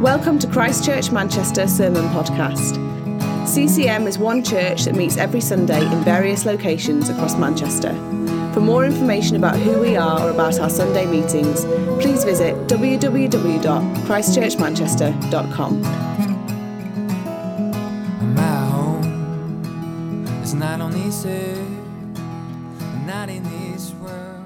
Welcome to Christchurch Manchester Sermon Podcast. CCM is one church that meets every Sunday in various locations across Manchester. For more information about who we are or about our Sunday meetings, please visit www.christchurchmanchester.com. My home is not on this earth, not in this world.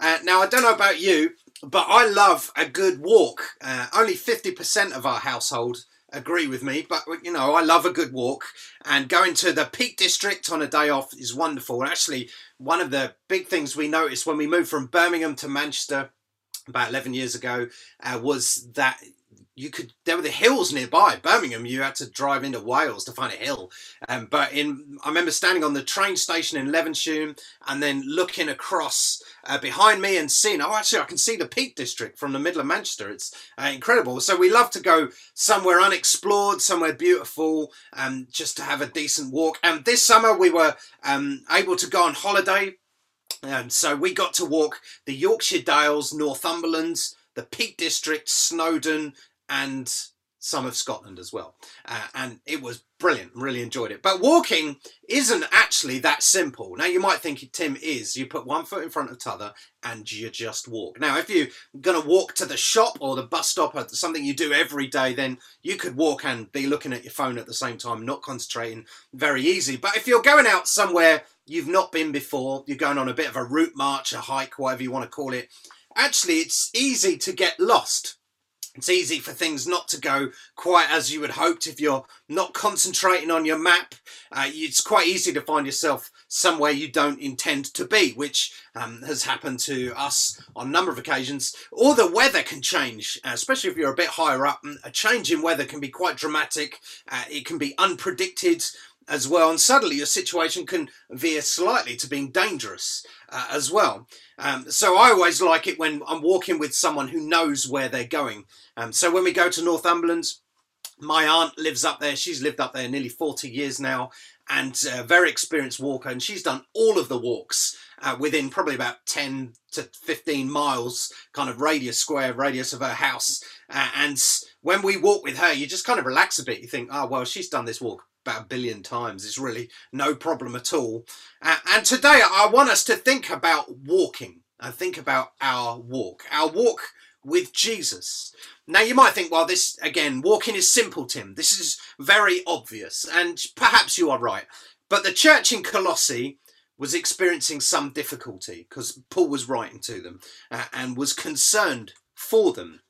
Uh, now, I don't know about you, but I love a good walk. Uh, only 50% of our household agree with me, but you know, I love a good walk. And going to the Peak District on a day off is wonderful. And actually, one of the big things we noticed when we moved from Birmingham to Manchester about 11 years ago uh, was that you could there were the hills nearby. Birmingham you had to drive into wales to find a hill. Um, but in i remember standing on the train station in levenshulme and then looking across uh, behind me and seeing oh actually i can see the peak district from the middle of manchester. It's uh, incredible. So we love to go somewhere unexplored somewhere beautiful um, just to have a decent walk. And this summer we were um, able to go on holiday. And so we got to walk the yorkshire dales northumberland the Peak District, Snowdon, and some of Scotland as well. Uh, and it was brilliant, really enjoyed it. But walking isn't actually that simple. Now, you might think Tim is. You put one foot in front of t'other and you just walk. Now, if you're going to walk to the shop or the bus stop or something you do every day, then you could walk and be looking at your phone at the same time, not concentrating. Very easy. But if you're going out somewhere you've not been before, you're going on a bit of a route march, a hike, whatever you want to call it, actually, it's easy to get lost it's easy for things not to go quite as you had hoped if you're not concentrating on your map. Uh, it's quite easy to find yourself somewhere you don't intend to be, which um, has happened to us on a number of occasions. Or the weather can change, uh, especially if you're a bit higher up. A change in weather can be quite dramatic. Uh, it can be unpredicted as well, and suddenly your situation can veer slightly to being dangerous uh, as well. Um, so I always like it when I'm walking with someone who knows where they're going. Um, so when we go to Northumberland, my aunt lives up there. She's lived up there nearly 40 years now and a very experienced walker. And she's done all of the walks uh, within probably about 10 to 15 miles kind of radius, square radius of her house. Uh, and when we walk with her, you just kind of relax a bit. You think, oh, well, she's done this walk about a billion times. It's really no problem at all. Uh, and today I want us to think about walking and think about our walk, our walk with Jesus. Now you might think, well, this again, walking is simple, Tim. This is very obvious, and perhaps you are right. But the church in Colossae was experiencing some difficulty because Paul was writing to them uh, and was concerned for them.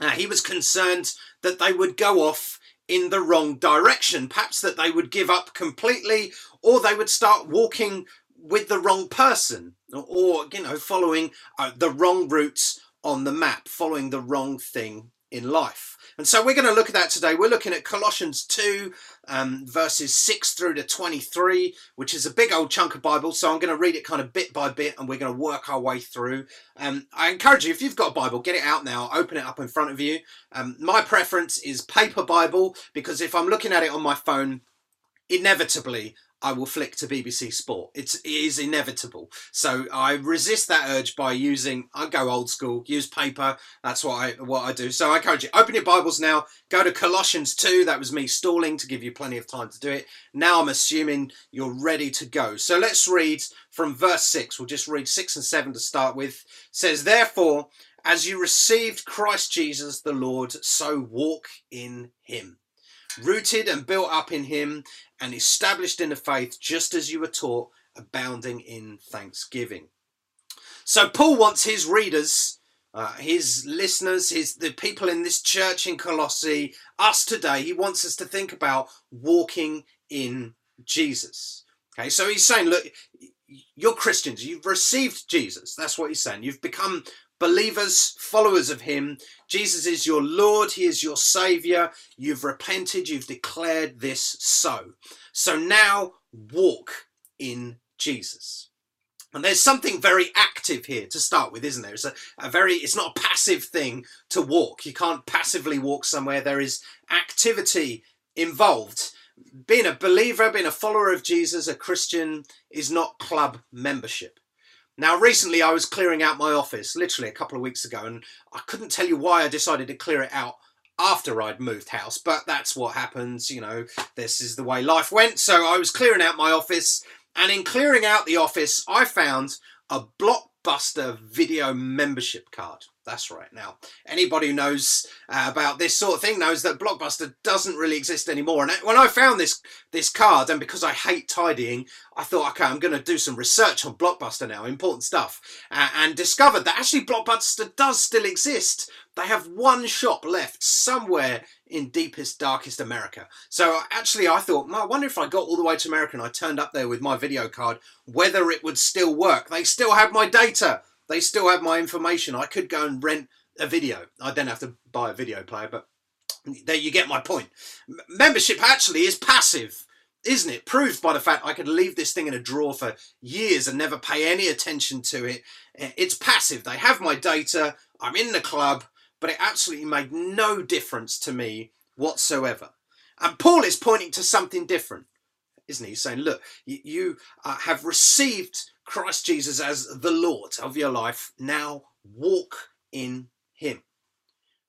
Uh, he was concerned that they would go off in the wrong direction. Perhaps that they would give up completely, or they would start walking with the wrong person, or, you know, following uh, the wrong routes on the map, following the wrong thing in life. And so we're going to look at that today. We're looking at Colossians 2, um, verses 6 through to 23, which is a big old chunk of Bible. So I'm going to read it kind of bit by bit and we're going to work our way through. Um, I encourage you, if you've got a Bible, get it out now, open it up in front of you. Um, my preference is paper Bible because if I'm looking at it on my phone, inevitably I will flick to BBC Sport. It's, it is inevitable. So I resist that urge by using, I go old school, use paper. That's what I, what I do. So I encourage you, open your Bibles now, go to Colossians 2. That was me stalling to give you plenty of time to do it. Now I'm assuming you're ready to go. So let's read from verse 6. We'll just read 6 and 7 to start with. It says, Therefore, as you received Christ Jesus the Lord, so walk in him rooted and built up in him and established in the faith just as you were taught, abounding in thanksgiving. So Paul wants his readers, uh, his listeners, his the people in this church in Colossae, us today, he wants us to think about walking in Jesus. Okay, so he's saying, look, you're Christians, you've received Jesus. That's what he's saying. You've become believers, followers of Him. Jesus is your Lord, He is your Saviour. You've repented, you've declared this so. So now walk in Jesus. And there's something very active here to start with, isn't there? It's a, a, very, it's not a passive thing to walk. You can't passively walk somewhere. There is activity involved. Being a believer, being a follower of Jesus, a Christian, is not club membership. Now, recently I was clearing out my office, literally a couple of weeks ago, and I couldn't tell you why I decided to clear it out after I'd moved house, but that's what happens, you know, this is the way life went. So I was clearing out my office, and in clearing out the office, I found a Blockbuster video membership card. That's right. Now, anybody who knows uh, about this sort of thing knows that Blockbuster doesn't really exist anymore. And when I found this this card, and because I hate tidying, I thought, okay, I'm going to do some research on Blockbuster now, important stuff, uh, and discovered that actually Blockbuster does still exist. They have one shop left somewhere in deepest, darkest America. So actually, I thought, I wonder if I got all the way to America and I turned up there with my video card, whether it would still work. They still have my data. They still have my information. I could go and rent a video. I don't have to buy a video player, but there you get my point. Membership actually is passive, isn't it? Proved by the fact I could leave this thing in a drawer for years and never pay any attention to it. It's passive. They have my data. I'm in the club, but it absolutely made no difference to me whatsoever. And Paul is pointing to something different, isn't he? He's saying, look, you, you uh, have received Christ Jesus as the Lord of your life. Now walk in Him.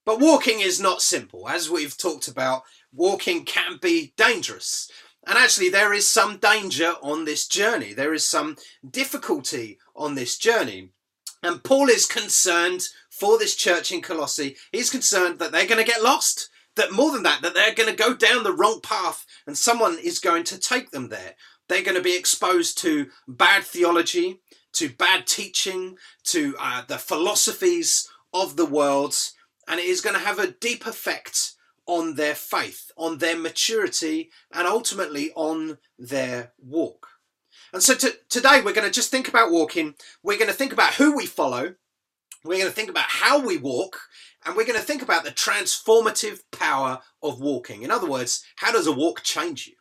But walking is not simple. As we've talked about, walking can be dangerous. And actually, there is some danger on this journey. There is some difficulty on this journey. And Paul is concerned for this church in Colossae. He's concerned that they're going to get lost. That more than that, that they're going to go down the wrong path and someone is going to take them there. They're going to be exposed to bad theology, to bad teaching, to uh, the philosophies of the world, and it is going to have a deep effect on their faith, on their maturity, and ultimately on their walk. And so to, today we're going to just think about walking. We're going to think about who we follow. We're going to think about how we walk. And we're going to think about the transformative power of walking. In other words, how does a walk change you?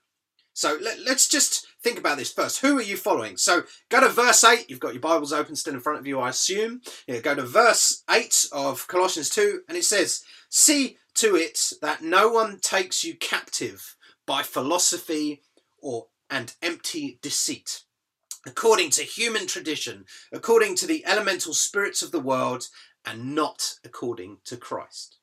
So let, us just think about this first. Who are you following? So go to verse 8. You've got your Bibles open still in front of you, I assume. Yeah, go to verse 8 of Colossians 2, and it says, See to it that no one takes you captive by philosophy or and empty deceit, according to human tradition, according to the elemental spirits of the world, and not according to Christ.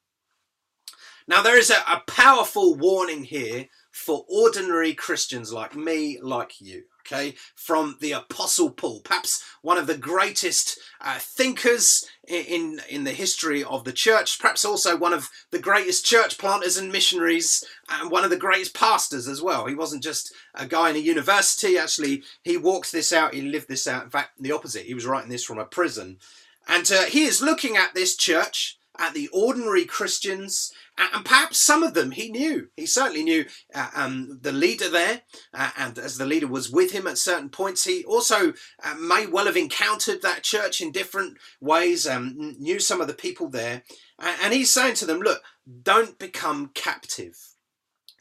Now, there is a, a powerful warning here for ordinary Christians like me, like you. Okay, from the Apostle Paul, perhaps one of the greatest uh, thinkers in in the history of the church, perhaps also one of the greatest church planters and missionaries, and one of the greatest pastors as well. He wasn't just a guy in a university. Actually, he walked this out. He lived this out. In fact, the opposite. He was writing this from a prison, and uh, he is looking at this church, at the ordinary Christians, and perhaps some of them he knew. He certainly knew uh, um, the leader there, uh, and as the leader was with him at certain points, he also uh, may well have encountered that church in different ways, um, knew some of the people there. And he's saying to them, look, don't become captive.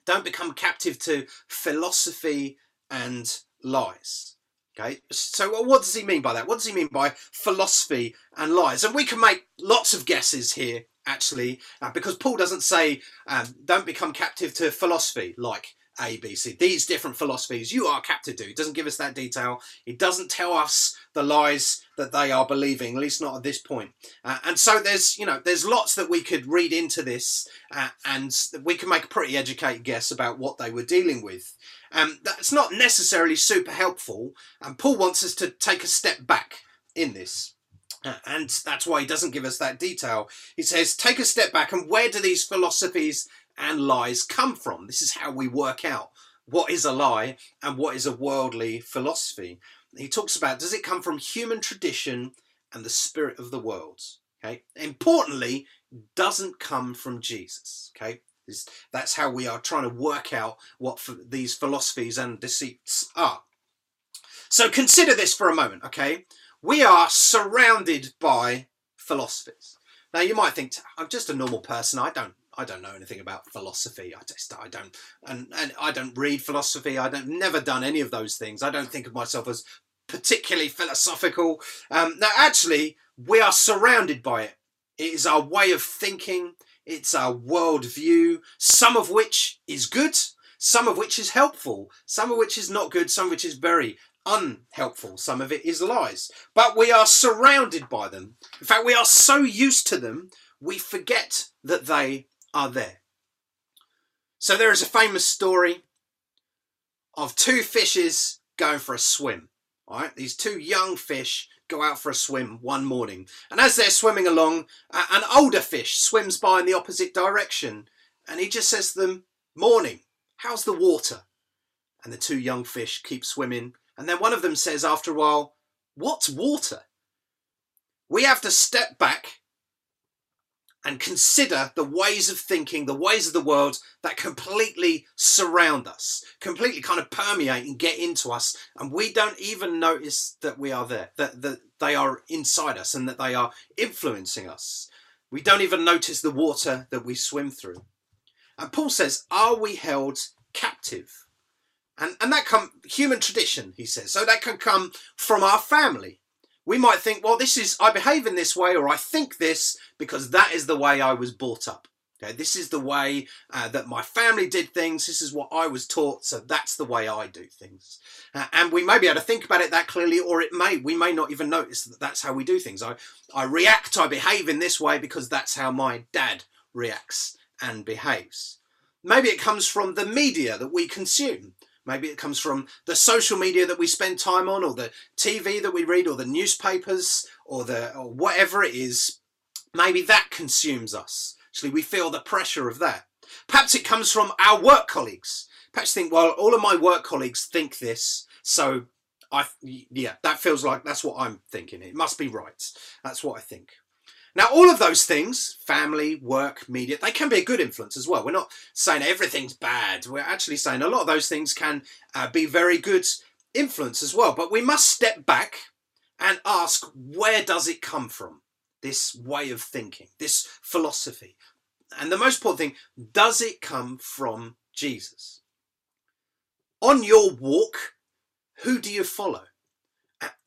Don't become captive to philosophy and lies. Okay, so what does he mean by that? What does he mean by philosophy and lies? And we can make lots of guesses here actually, uh, because Paul doesn't say, um, don't become captive to philosophy like A, B, C. These different philosophies you are captive to. He doesn't give us that detail. He doesn't tell us the lies that they are believing, at least not at this point. Uh, and so there's, you know, there's lots that we could read into this, uh, and we can make a pretty educated guess about what they were dealing with. Um, that's not necessarily super helpful, and Paul wants us to take a step back in this. Uh, and that's why he doesn't give us that detail. He says, take a step back and where do these philosophies and lies come from? This is how we work out what is a lie and what is a worldly philosophy. He talks about does it come from human tradition and the spirit of the world? Okay. Importantly, doesn't come from Jesus. Okay. That's how we are trying to work out what these philosophies and deceits are. So consider this for a moment, okay? we are surrounded by philosophies. Now you might think I'm just a normal person. I don't I don't know anything about philosophy. I just I don't and, and I don't read philosophy. I don't never done any of those things. I don't think of myself as particularly philosophical. Um, now actually we are surrounded by it. It is our way of thinking. It's our worldview. Some of which is good. Some of which is helpful. Some of which is not good. Some of which is very unhelpful. Some of it is lies. But we are surrounded by them. In fact, we are so used to them, we forget that they are there. So there is a famous story of two fishes going for a swim. All right, these two young fish go out for a swim one morning, and as they're swimming along, an older fish swims by in the opposite direction, and he just says to them, "Morning, how's the water?" And the two young fish keep swimming, and then one of them says after a while, "What's water?" We have to step back and consider the ways of thinking, the ways of the world that completely surround us, completely kind of permeate and get into us, and we don't even notice that we are there, that, that they are inside us and that they are influencing us. We don't even notice the water that we swim through. And Paul says, Are we held captive? And, and that come human tradition, he says. So that can come from our family we might think, well, this is, I behave in this way, or I think this because that is the way I was brought up. Okay, this is the way uh, that my family did things. This is what I was taught, so that's the way I do things. Uh, and we may be able to think about it that clearly, or it may we may not even notice that that's how we do things. I I react, I behave in this way because that's how my dad reacts and behaves. Maybe it comes from the media that we consume. Maybe it comes from the social media that we spend time on, or the TV that we read, or the newspapers, or the or whatever it is. Maybe that consumes us. Actually, we feel the pressure of that. Perhaps it comes from our work colleagues. Perhaps you think, well, all of my work colleagues think this, so I yeah, that feels like that's what I'm thinking. It must be right. That's what I think. Now, all of those things, family, work, media, they can be a good influence as well. We're not saying everything's bad. We're actually saying a lot of those things can uh, be very good influence as well. But we must step back and ask where does it come from? This way of thinking, this philosophy. And the most important thing, does it come from Jesus? On your walk, who do you follow?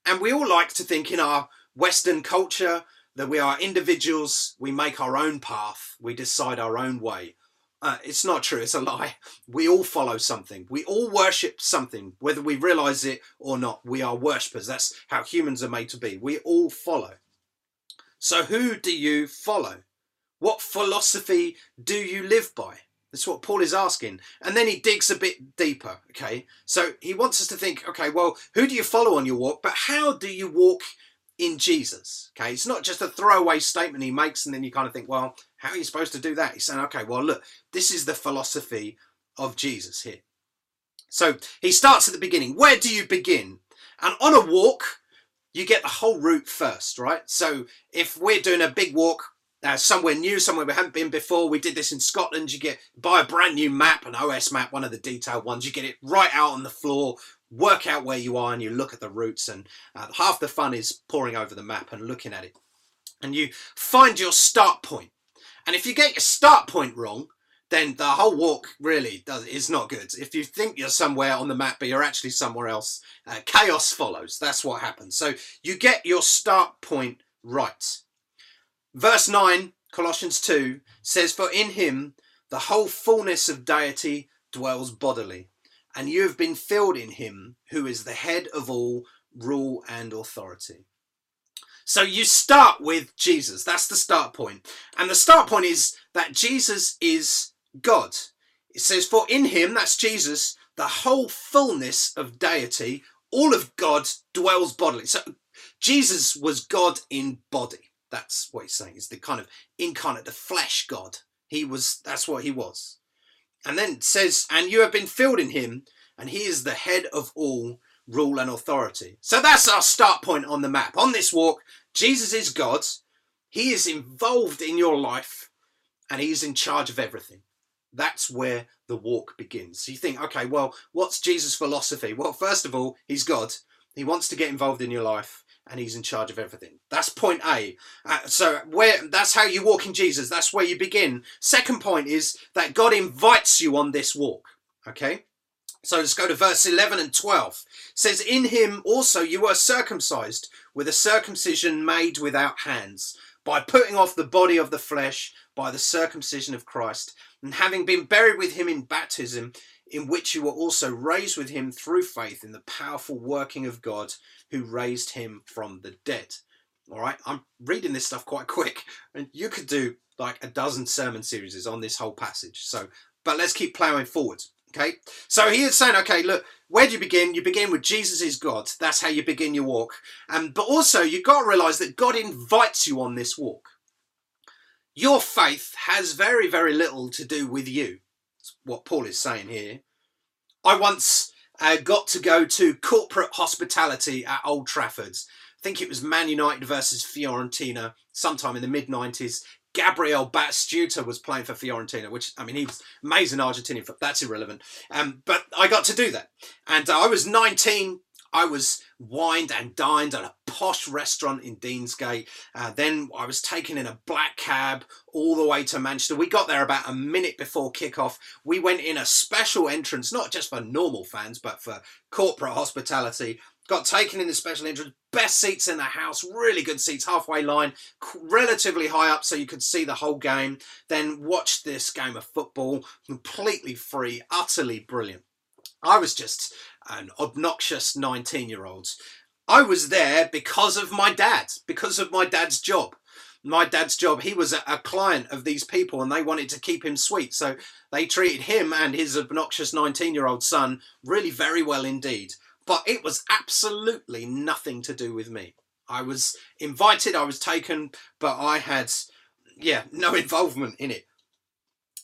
And we all like to think in our Western culture, that we are individuals, we make our own path, we decide our own way. Uh, it's not true, it's a lie. We all follow something. We all worship something, whether we realize it or not. We are worshippers. That's how humans are made to be. We all follow. So, who do you follow? What philosophy do you live by? That's what Paul is asking. And then he digs a bit deeper, okay? So he wants us to think, okay, well, who do you follow on your walk, but how do you walk in Jesus. Okay, it's not just a throwaway statement he makes, and then you kind of think, well, how are you supposed to do that? He's saying, okay, well, look, this is the philosophy of Jesus here. So he starts at the beginning. Where do you begin? And on a walk, you get the whole route first, right? So if we're doing a big walk uh, somewhere new, somewhere we haven't been before, we did this in Scotland. You get buy a brand new map, an OS map, one of the detailed ones. You get it right out on the floor work out where you are and you look at the routes and uh, half the fun is poring over the map and looking at it. And you find your start point. And if you get your start point wrong then the whole walk really does is not good. If you think you're somewhere on the map but you're actually somewhere else uh, chaos follows. That's what happens. So you get your start point right. Verse 9 colossians 2 says for in him the whole fullness of deity dwells bodily and you have been filled in him who is the head of all rule and authority. So you start with Jesus. That's the start point. And the start point is that Jesus is God. It says, For in him, that's Jesus, the whole fullness of deity, all of God dwells bodily. So Jesus was God in body. That's what he's saying. He's the kind of incarnate, the flesh God. He was, that's what he was. And then says, and you have been filled in him, and he is the head of all rule and authority. So that's our start point on the map. On this walk, Jesus is God. He is involved in your life, and he's in charge of everything. That's where the walk begins. So you think, okay, well, what's Jesus' philosophy? Well, first of all, he's God. He wants to get involved in your life and he's in charge of everything. That's point A. Uh, so where that's how you walk in Jesus. That's where you begin. Second point is that God invites you on this walk. Okay? So let's go to verse 11 and 12. It says, In him also you were circumcised with a circumcision made without hands, by putting off the body of the flesh by the circumcision of Christ, and having been buried with him in baptism, in which you were also raised with him through faith in the powerful working of God who raised him from the dead. All right, I'm reading this stuff quite quick, and you could do like a dozen sermon series on this whole passage. So, but let's keep plowing forward. Okay, so he is saying, okay, look, where do you begin? You begin with Jesus is God. That's how you begin your walk. Um, but also, you've got to realize that God invites you on this walk. Your faith has very, very little to do with you. What Paul is saying here. I once uh, got to go to corporate hospitality at Old Trafford. I think it was Man United versus Fiorentina sometime in the mid 90s. Gabriel Batistuta was playing for Fiorentina, which I mean he was amazing Argentinian. That's irrelevant. Um, but I got to do that, and uh, I was 19. I was wined and dined at a posh restaurant in Deansgate. Uh, then I was taken in a black cab all the way to Manchester. We got there about a minute before kickoff. We went in a special entrance, not just for normal fans, but for corporate hospitality. Got taken in the special entrance, best seats in the house, really good seats, halfway line, relatively high up so you could see the whole game. Then watched this game of football completely free, utterly brilliant. I was just an obnoxious 19 year olds. I was there because of my dad, because of my dad's job. My dad's job, he was a, client of these people and they wanted to keep him sweet. So they treated him and his obnoxious 19 year old son really very well indeed. But it was absolutely nothing to do with me. I was invited, I was taken, but I had, yeah, no involvement in it.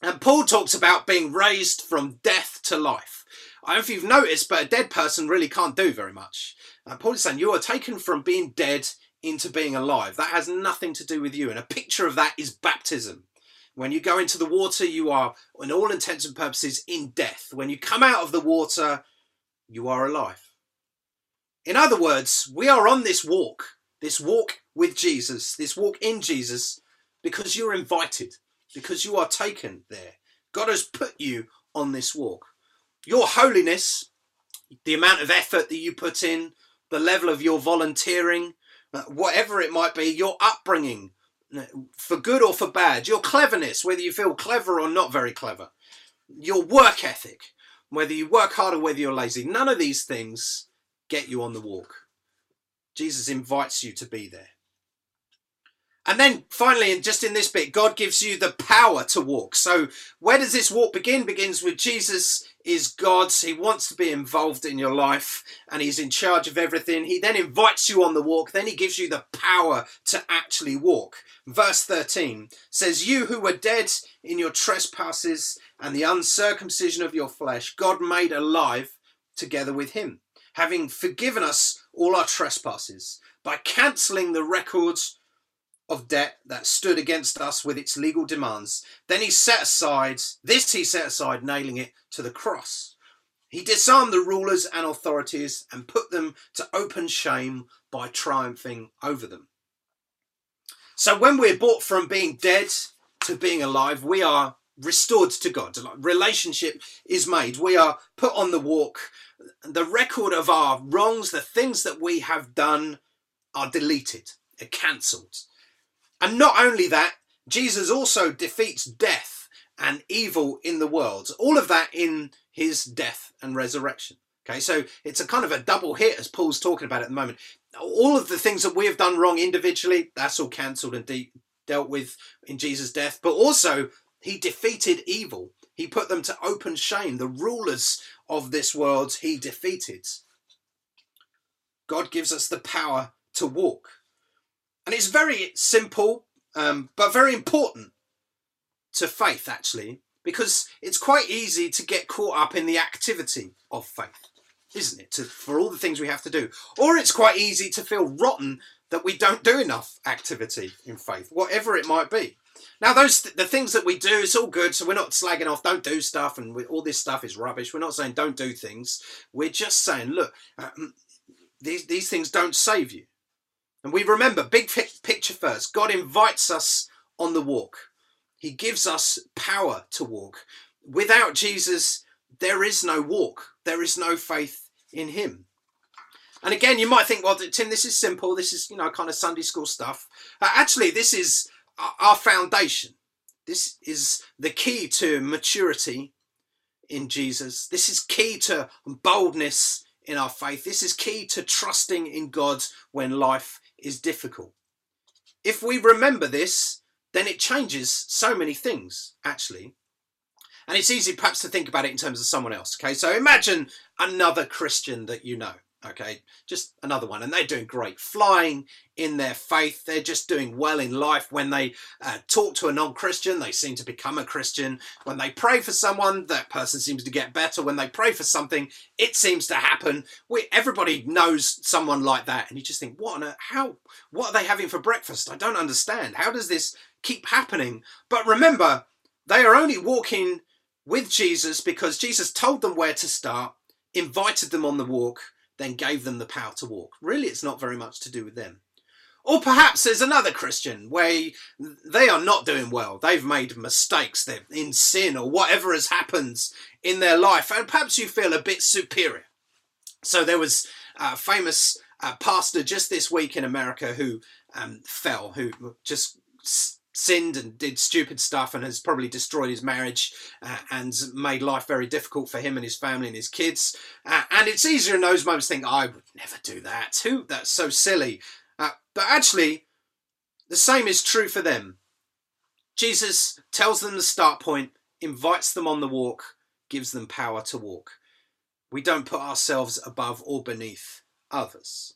And Paul talks about being raised from death to life. I don't know if you've noticed, but a dead person really can't do very much. Uh, Paul is saying you are taken from being dead into being alive. That has nothing to do with you. And a picture of that is baptism. When you go into the water, you are, in all intents and purposes, in death. When you come out of the water, you are alive. In other words, we are on this walk, this walk with Jesus, this walk in Jesus, because you're invited, because you are taken there. God has put you on this walk. Your holiness, the amount of effort that you put in, the level of your volunteering, uh, whatever it might be, your upbringing, uh, for good or for bad, your cleverness, whether you feel clever or not very clever, your work ethic, whether you work hard or whether you're lazy, none of these things get you on the walk. Jesus invites you to be there. And then finally, and just in this bit, God gives you the power to walk. So where does this walk begin? Begins with Jesus is God. He wants to be involved in your life and he's in charge of everything. He then invites you on the walk. Then he gives you the power to actually walk. Verse 13 says, You who were dead in your trespasses and the uncircumcision of your flesh, God made alive together with him having forgiven us all our trespasses by cancelling the records of debt that stood against us with its legal demands. Then he set aside, this he set aside, nailing it to the cross. He disarmed the rulers and authorities and put them to open shame by triumphing over them. So when we're brought from being dead to being alive, we are restored to God. Relationship is made. We are put on the walk the record of our wrongs, the things that we have done, are deleted, are cancelled. And not only that, Jesus also defeats death and evil in the world. All of that in his death and resurrection. Okay, so it's a kind of a double hit as Paul's talking about at the moment. All of the things that we have done wrong individually, that's all cancelled and de- dealt with in Jesus' death. But also, he defeated evil. He put them to open shame. The rulers of this world he defeated. God gives us the power to walk. And it's very simple, um, but very important to faith, actually, because it's quite easy to get caught up in the activity of faith, isn't it? To, for all the things we have to do. Or it's quite easy to feel rotten that we don't do enough activity in faith, whatever it might be. Now, those the things that we do, it's all good. So we're not slagging off, don't do stuff, and we, all this stuff is rubbish. We're not saying don't do things. We're just saying, look, um, these these things don't save you. And we remember, big picture first. God invites us on the walk. He gives us power to walk. Without Jesus, there is no walk. There is no faith in Him. And again, you might think, well, Tim, this is simple. This is, you know, kind of Sunday school stuff. Uh, actually, this is our foundation. This is the key to maturity in Jesus. This is key to boldness in our faith. This is key to trusting in God when life is difficult. If we remember this, then it changes so many things, actually. And it's easy perhaps to think about it in terms of someone else. Okay, so imagine another Christian that you know. Okay, just another one, and they're doing great, flying in their faith. They're just doing well in life. When they uh, talk to a non Christian, they seem to become a Christian. When they pray for someone, that person seems to get better. When they pray for something, it seems to happen. We, everybody knows someone like that, and you just think, what on earth? How? What are they having for breakfast? I don't understand. How does this keep happening? But remember, they are only walking with Jesus because Jesus told them where to start, invited them on the walk then gave them the power to walk. Really, it's not very much to do with them. Or perhaps there's another Christian where they are not doing well. They've made mistakes. They're in sin or whatever has happened in their life. And perhaps you feel a bit superior. So there was a famous uh, pastor just this week in America who um, fell, who just sinned and did stupid stuff and has probably destroyed his marriage uh, and made life very difficult for him and his family and his kids. Uh, and it's easier in those moments to think, I would never do that. Who? That's so silly. Uh, but actually, the same is true for them. Jesus tells them the start point, invites them on the walk, gives them power to walk. We don't put ourselves above or beneath others.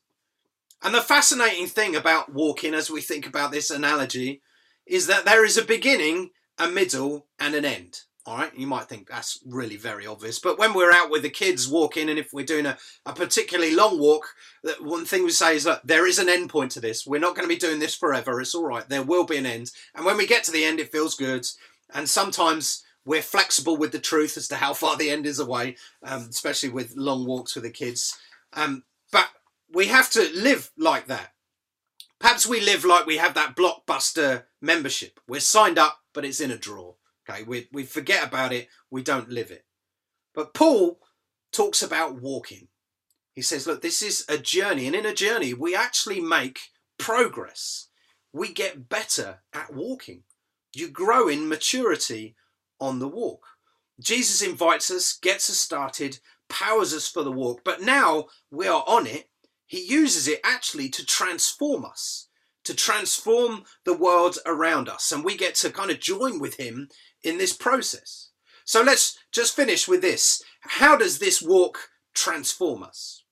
And the fascinating thing about walking, as we think about this analogy, is that there is a beginning, a middle, and an end. All right, you might think that's really very obvious, but when we're out with the kids walking, and if we're doing a, a particularly long walk, that one thing we say is that there is an end point to this. We're not going to be doing this forever. It's all right. There will be an end, and when we get to the end, it feels good. And sometimes we're flexible with the truth as to how far the end is away, um, especially with long walks with the kids. Um, but we have to live like that. Perhaps we live like we have that blockbuster membership. We're signed up, but it's in a drawer. Okay, we, we forget about it, we don't live it. But Paul talks about walking. He says, look, this is a journey, and in a journey, we actually make progress. We get better at walking. You grow in maturity on the walk. Jesus invites us, gets us started, powers us for the walk, but now we are on it he uses it actually to transform us, to transform the world around us. And we get to kind of join with him in this process. So let's just finish with this. How does this walk transform us?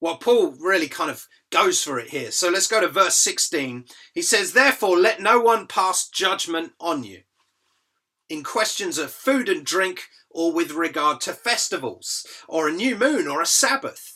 Well, Paul really kind of goes for it here. So let's go to verse 16. He says, Therefore, let no one pass judgment on you in questions of food and drink or with regard to festivals or a new moon or a Sabbath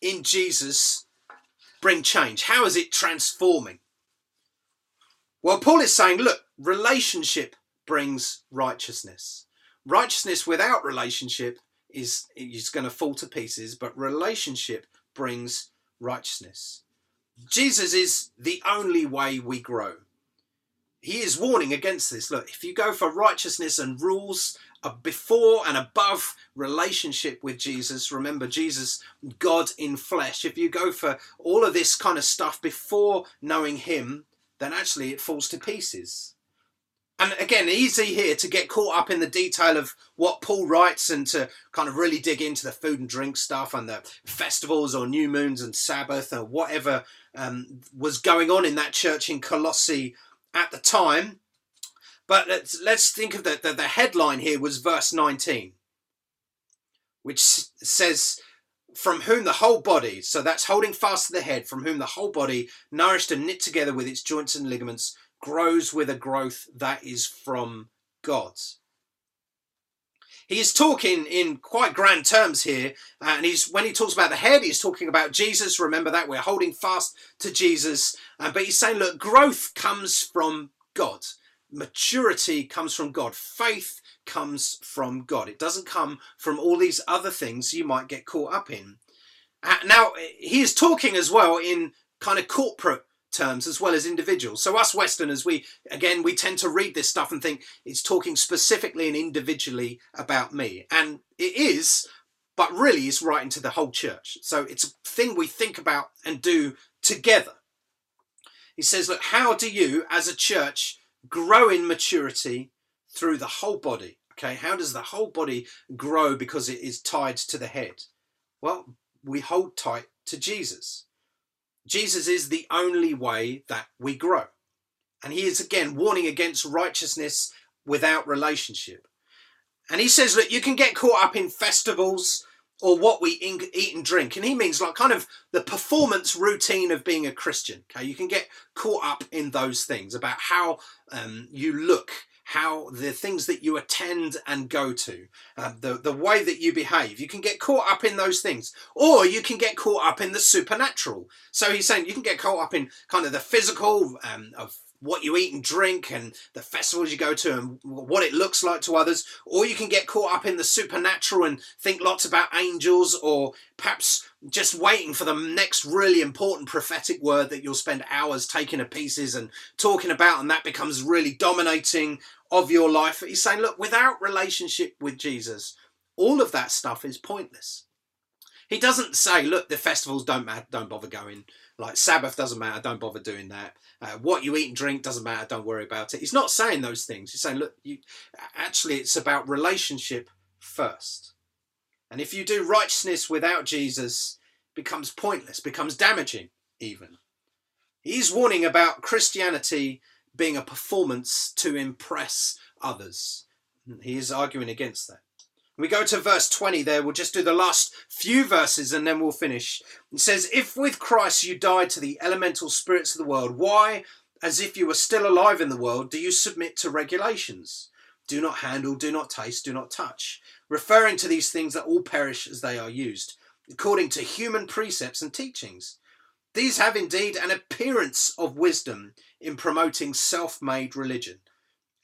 in Jesus bring change? How is it transforming? Well, Paul is saying, look, relationship brings righteousness. Righteousness without relationship is, is going to fall to pieces, but relationship brings righteousness. Jesus is the only way we grow. He is warning against this. Look, if you go for righteousness and rules a before and above relationship with Jesus. Remember, Jesus, God in flesh. If you go for all of this kind of stuff before knowing Him, then actually it falls to pieces. And again, easy here to get caught up in the detail of what Paul writes and to kind of really dig into the food and drink stuff and the festivals or new moons and Sabbath or whatever um, was going on in that church in Colossae at the time. But let's, let's think of the, the, the headline here was verse 19, which says, From whom the whole body, so that's holding fast to the head, from whom the whole body, nourished and knit together with its joints and ligaments, grows with a growth that is from God. He is talking in quite grand terms here, and he's when he talks about the head, he's talking about Jesus. Remember that we're holding fast to Jesus, uh, but he's saying, look, growth comes from God. Maturity comes from God. Faith comes from God. It doesn't come from all these other things you might get caught up in. Uh, now, he is talking as well in kind of corporate terms as well as individuals. So us Westerners, we again we tend to read this stuff and think it's talking specifically and individually about me, and it is, but really it's right into the whole church. So it's a thing we think about and do together. He says, look, how do you as a church grow in maturity through the whole body? Okay, how does the whole body grow because it is tied to the head? Well, we hold tight to Jesus. Jesus is the only way that we grow. And he is again warning against righteousness without relationship. And he says Look, you can get caught up in festivals or what we eat and drink. And he means like kind of the performance routine of being a Christian. Okay, you can get caught up in those things about how um, you look how the things that you attend and go to, uh, the, the way that you behave, you can get caught up in those things. Or you can get caught up in the supernatural. So he's saying you can get caught up in kind of the physical um, of what you eat and drink and the festivals you go to and what it looks like to others, or you can get caught up in the supernatural and think lots about angels, or perhaps just waiting for the next really important prophetic word that you'll spend hours taking to pieces and talking about, and that becomes really dominating of your life. He's saying, look, without relationship with Jesus, all of that stuff is pointless. He doesn't say, look, the festivals don't matter, don't bother going. Like Sabbath doesn't matter, don't bother doing that. Uh, what you eat and drink doesn't matter, don't worry about it. He's not saying those things. He's saying, look, you, actually, it's about relationship first. And if you do righteousness without Jesus, becomes pointless, becomes damaging, even. He's warning about Christianity being a performance to impress others. He is arguing against that. We go to verse 20 there. We'll just do the last few verses and then we'll finish. It says, If with Christ you died to the elemental spirits of the world, why, as if you were still alive in the world, do you submit to regulations? Do not handle, do not taste, do not touch, referring to these things that all perish as they are used, according to human precepts and teachings. These have indeed an appearance of wisdom in promoting self made religion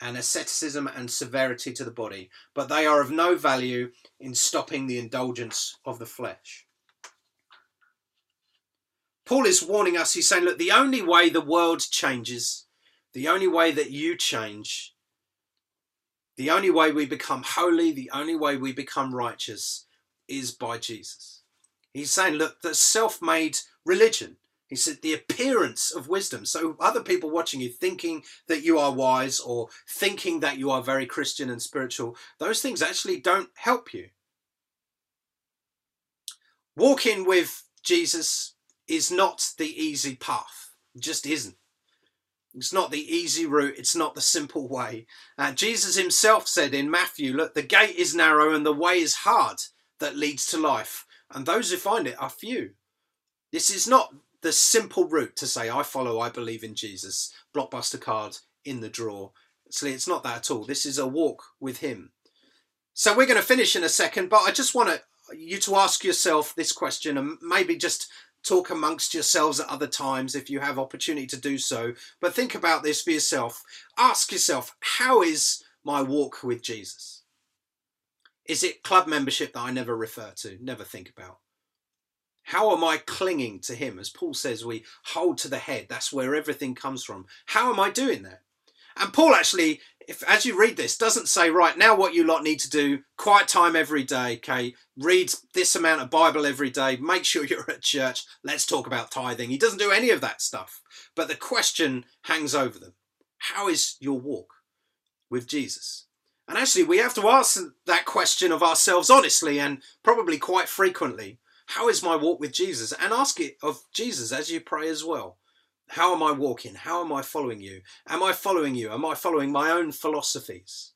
and asceticism and severity to the body, but they are of no value in stopping the indulgence of the flesh. Paul is warning us, he's saying, look, the only way the world changes, the only way that you change, the only way we become holy, the only way we become righteous is by Jesus. He's saying, look, the self made religion, he said the appearance of wisdom. So other people watching you thinking that you are wise or thinking that you are very Christian and spiritual, those things actually don't help you. Walking with Jesus is not the easy path. It just isn't. It's not the easy route. It's not the simple way. Uh, Jesus himself said in Matthew, look, the gate is narrow and the way is hard that leads to life. And those who find it are few. This is not the simple route to say I follow, I believe in Jesus, blockbuster card in the drawer. So it's not that at all. This is a walk with Him. So we're going to finish in a second, but I just want you to ask yourself this question and maybe just talk amongst yourselves at other times if you have opportunity to do so. But think about this for yourself. Ask yourself, how is my walk with Jesus? Is it club membership that I never refer to, never think about? How am I clinging to him? As Paul says, we hold to the head. That's where everything comes from. How am I doing that? And Paul actually, if as you read this, doesn't say, right, now what you lot need to do, quiet time every day, okay? Read this amount of Bible every day, make sure you're at church, let's talk about tithing. He doesn't do any of that stuff. But the question hangs over them. How is your walk with Jesus? And actually, we have to ask that question of ourselves honestly and probably quite frequently. How is my walk with Jesus? And ask it of Jesus as you pray as well. How am I walking? How am I following you? Am I following you? Am I following my own philosophies?